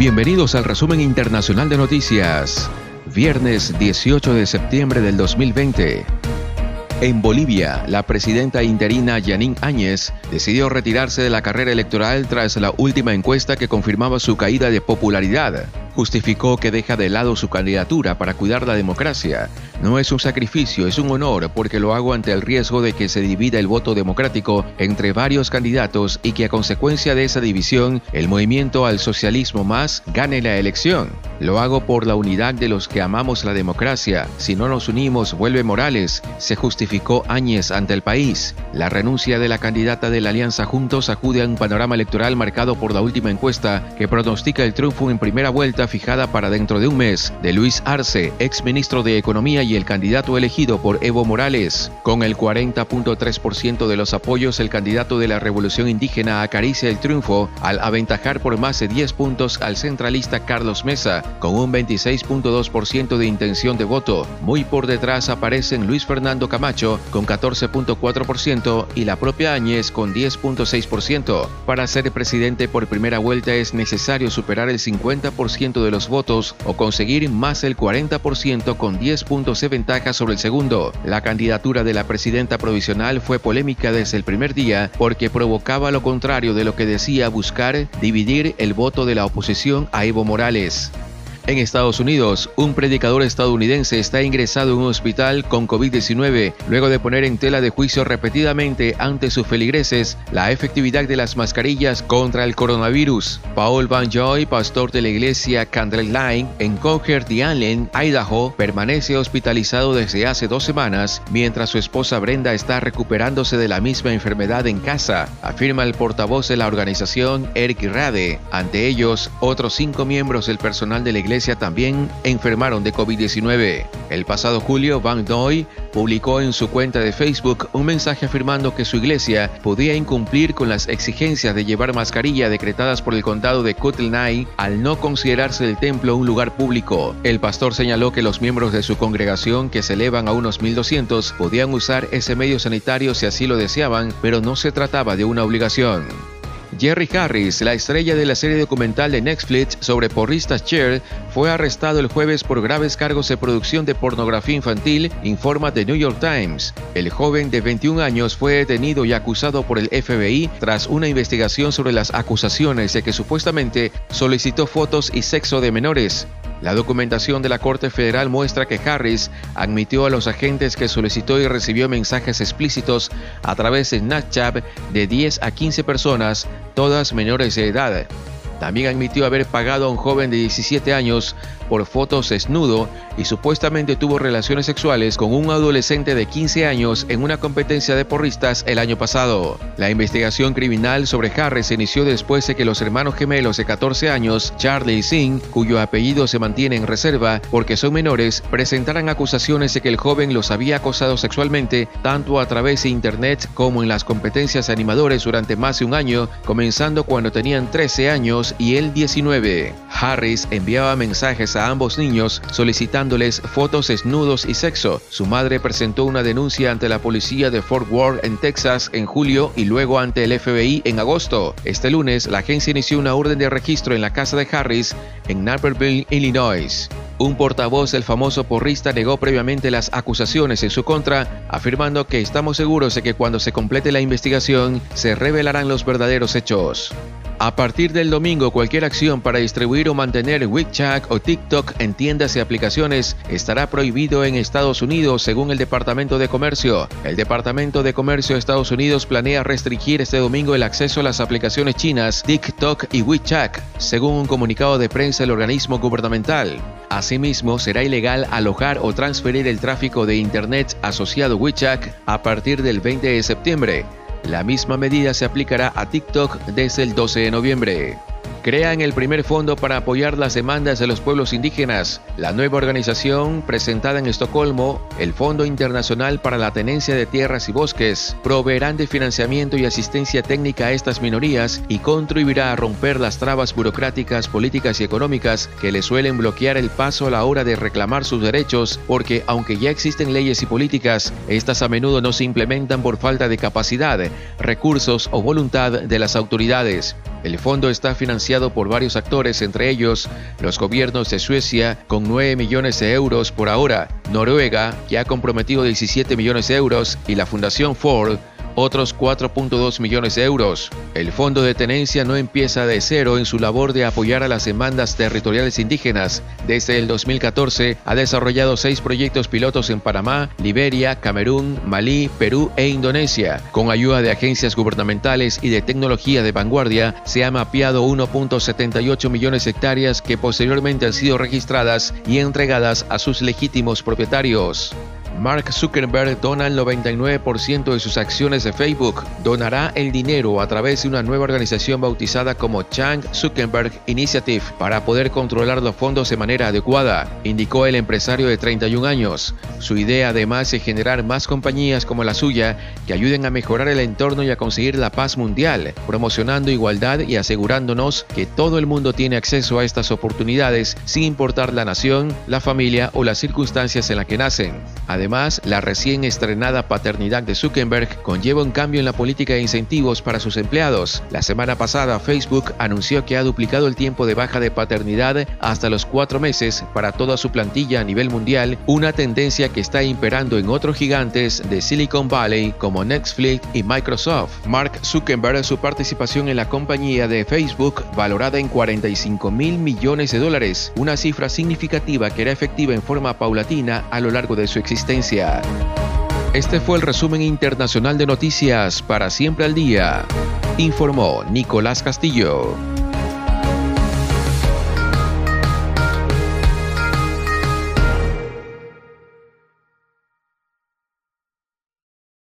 Bienvenidos al resumen internacional de noticias. Viernes 18 de septiembre del 2020. En Bolivia, la presidenta interina Yanín Áñez decidió retirarse de la carrera electoral tras la última encuesta que confirmaba su caída de popularidad justificó que deja de lado su candidatura para cuidar la democracia. No es un sacrificio, es un honor porque lo hago ante el riesgo de que se divida el voto democrático entre varios candidatos y que a consecuencia de esa división el movimiento al socialismo más gane la elección. Lo hago por la unidad de los que amamos la democracia. Si no nos unimos, vuelve Morales, se justificó Áñez ante el país. La renuncia de la candidata de la Alianza Juntos acude a un panorama electoral marcado por la última encuesta que pronostica el triunfo en primera vuelta fijada para dentro de un mes de Luis Arce, ex ministro de Economía y el candidato elegido por Evo Morales. Con el 40.3% de los apoyos, el candidato de la Revolución Indígena acaricia el triunfo al aventajar por más de 10 puntos al centralista Carlos Mesa, con un 26.2% de intención de voto. Muy por detrás aparecen Luis Fernando Camacho con 14.4% y la propia Áñez con 10.6%. Para ser presidente por primera vuelta es necesario superar el 50% de los votos o conseguir más del 40% con 10 puntos de ventaja sobre el segundo. La candidatura de la presidenta provisional fue polémica desde el primer día porque provocaba lo contrario de lo que decía buscar dividir el voto de la oposición a Evo Morales. En Estados Unidos, un predicador estadounidense está ingresado en un hospital con COVID-19 luego de poner en tela de juicio repetidamente ante sus feligreses la efectividad de las mascarillas contra el coronavirus. Paul Van Joy, pastor de la iglesia Line en Coker de Allen, Idaho, permanece hospitalizado desde hace dos semanas mientras su esposa Brenda está recuperándose de la misma enfermedad en casa, afirma el portavoz de la organización Eric Rade. Ante ellos, otros cinco miembros del personal de la iglesia también enfermaron de COVID-19. El pasado julio, Van Doy publicó en su cuenta de Facebook un mensaje afirmando que su iglesia podía incumplir con las exigencias de llevar mascarilla decretadas por el condado de Kootenai al no considerarse el templo un lugar público. El pastor señaló que los miembros de su congregación, que se elevan a unos 1.200, podían usar ese medio sanitario si así lo deseaban, pero no se trataba de una obligación. Jerry Harris, la estrella de la serie documental de Netflix sobre porristas Cher, fue arrestado el jueves por graves cargos de producción de pornografía infantil, informa The New York Times. El joven de 21 años fue detenido y acusado por el FBI tras una investigación sobre las acusaciones de que supuestamente solicitó fotos y sexo de menores. La documentación de la Corte Federal muestra que Harris admitió a los agentes que solicitó y recibió mensajes explícitos a través de Snapchat de 10 a 15 personas, todas menores de edad. También admitió haber pagado a un joven de 17 años por fotos desnudo y supuestamente tuvo relaciones sexuales con un adolescente de 15 años en una competencia de porristas el año pasado. La investigación criminal sobre Harris se inició después de que los hermanos gemelos de 14 años, Charlie y Singh, cuyo apellido se mantiene en reserva porque son menores, presentaran acusaciones de que el joven los había acosado sexualmente tanto a través de internet como en las competencias animadores durante más de un año, comenzando cuando tenían 13 años y él 19. Harris enviaba mensajes a ambos niños solicitándoles fotos desnudos y sexo. Su madre presentó una denuncia ante la policía de Fort Worth en Texas en julio y luego ante el FBI en agosto. Este lunes, la agencia inició una orden de registro en la casa de Harris en Naperville, Illinois. Un portavoz del famoso porrista negó previamente las acusaciones en su contra, afirmando que estamos seguros de que cuando se complete la investigación se revelarán los verdaderos hechos. A partir del domingo, cualquier acción para distribuir o mantener WeChat o TikTok en tiendas y aplicaciones estará prohibido en Estados Unidos, según el Departamento de Comercio. El Departamento de Comercio de Estados Unidos planea restringir este domingo el acceso a las aplicaciones chinas TikTok y WeChat, según un comunicado de prensa del organismo gubernamental. Asimismo, será ilegal alojar o transferir el tráfico de Internet asociado a WeChat a partir del 20 de septiembre. La misma medida se aplicará a TikTok desde el 12 de noviembre crean el primer fondo para apoyar las demandas de los pueblos indígenas. La nueva organización, presentada en Estocolmo, el Fondo Internacional para la Tenencia de Tierras y Bosques, proveerán de financiamiento y asistencia técnica a estas minorías y contribuirá a romper las trabas burocráticas, políticas y económicas que les suelen bloquear el paso a la hora de reclamar sus derechos, porque aunque ya existen leyes y políticas, estas a menudo no se implementan por falta de capacidad, recursos o voluntad de las autoridades. El fondo está financiado por varios actores, entre ellos los gobiernos de Suecia con 9 millones de euros por ahora, Noruega, que ha comprometido 17 millones de euros, y la Fundación Ford otros 4.2 millones de euros. El Fondo de Tenencia no empieza de cero en su labor de apoyar a las demandas territoriales indígenas. Desde el 2014 ha desarrollado seis proyectos pilotos en Panamá, Liberia, Camerún, Malí, Perú e Indonesia. Con ayuda de agencias gubernamentales y de tecnología de vanguardia, se ha mapeado 1.78 millones de hectáreas que posteriormente han sido registradas y entregadas a sus legítimos propietarios. Mark Zuckerberg dona el 99% de sus acciones de Facebook. Donará el dinero a través de una nueva organización bautizada como Chang Zuckerberg Initiative para poder controlar los fondos de manera adecuada, indicó el empresario de 31 años. Su idea además es generar más compañías como la suya que ayuden a mejorar el entorno y a conseguir la paz mundial, promocionando igualdad y asegurándonos que todo el mundo tiene acceso a estas oportunidades sin importar la nación, la familia o las circunstancias en las que nacen. La recién estrenada paternidad de Zuckerberg conlleva un cambio en la política de incentivos para sus empleados. La semana pasada, Facebook anunció que ha duplicado el tiempo de baja de paternidad hasta los cuatro meses para toda su plantilla a nivel mundial, una tendencia que está imperando en otros gigantes de Silicon Valley como Netflix y Microsoft. Mark Zuckerberg, su participación en la compañía de Facebook, valorada en 45 mil millones de dólares, una cifra significativa que era efectiva en forma paulatina a lo largo de su existencia. Este fue el resumen internacional de noticias para siempre al día. Informó Nicolás Castillo.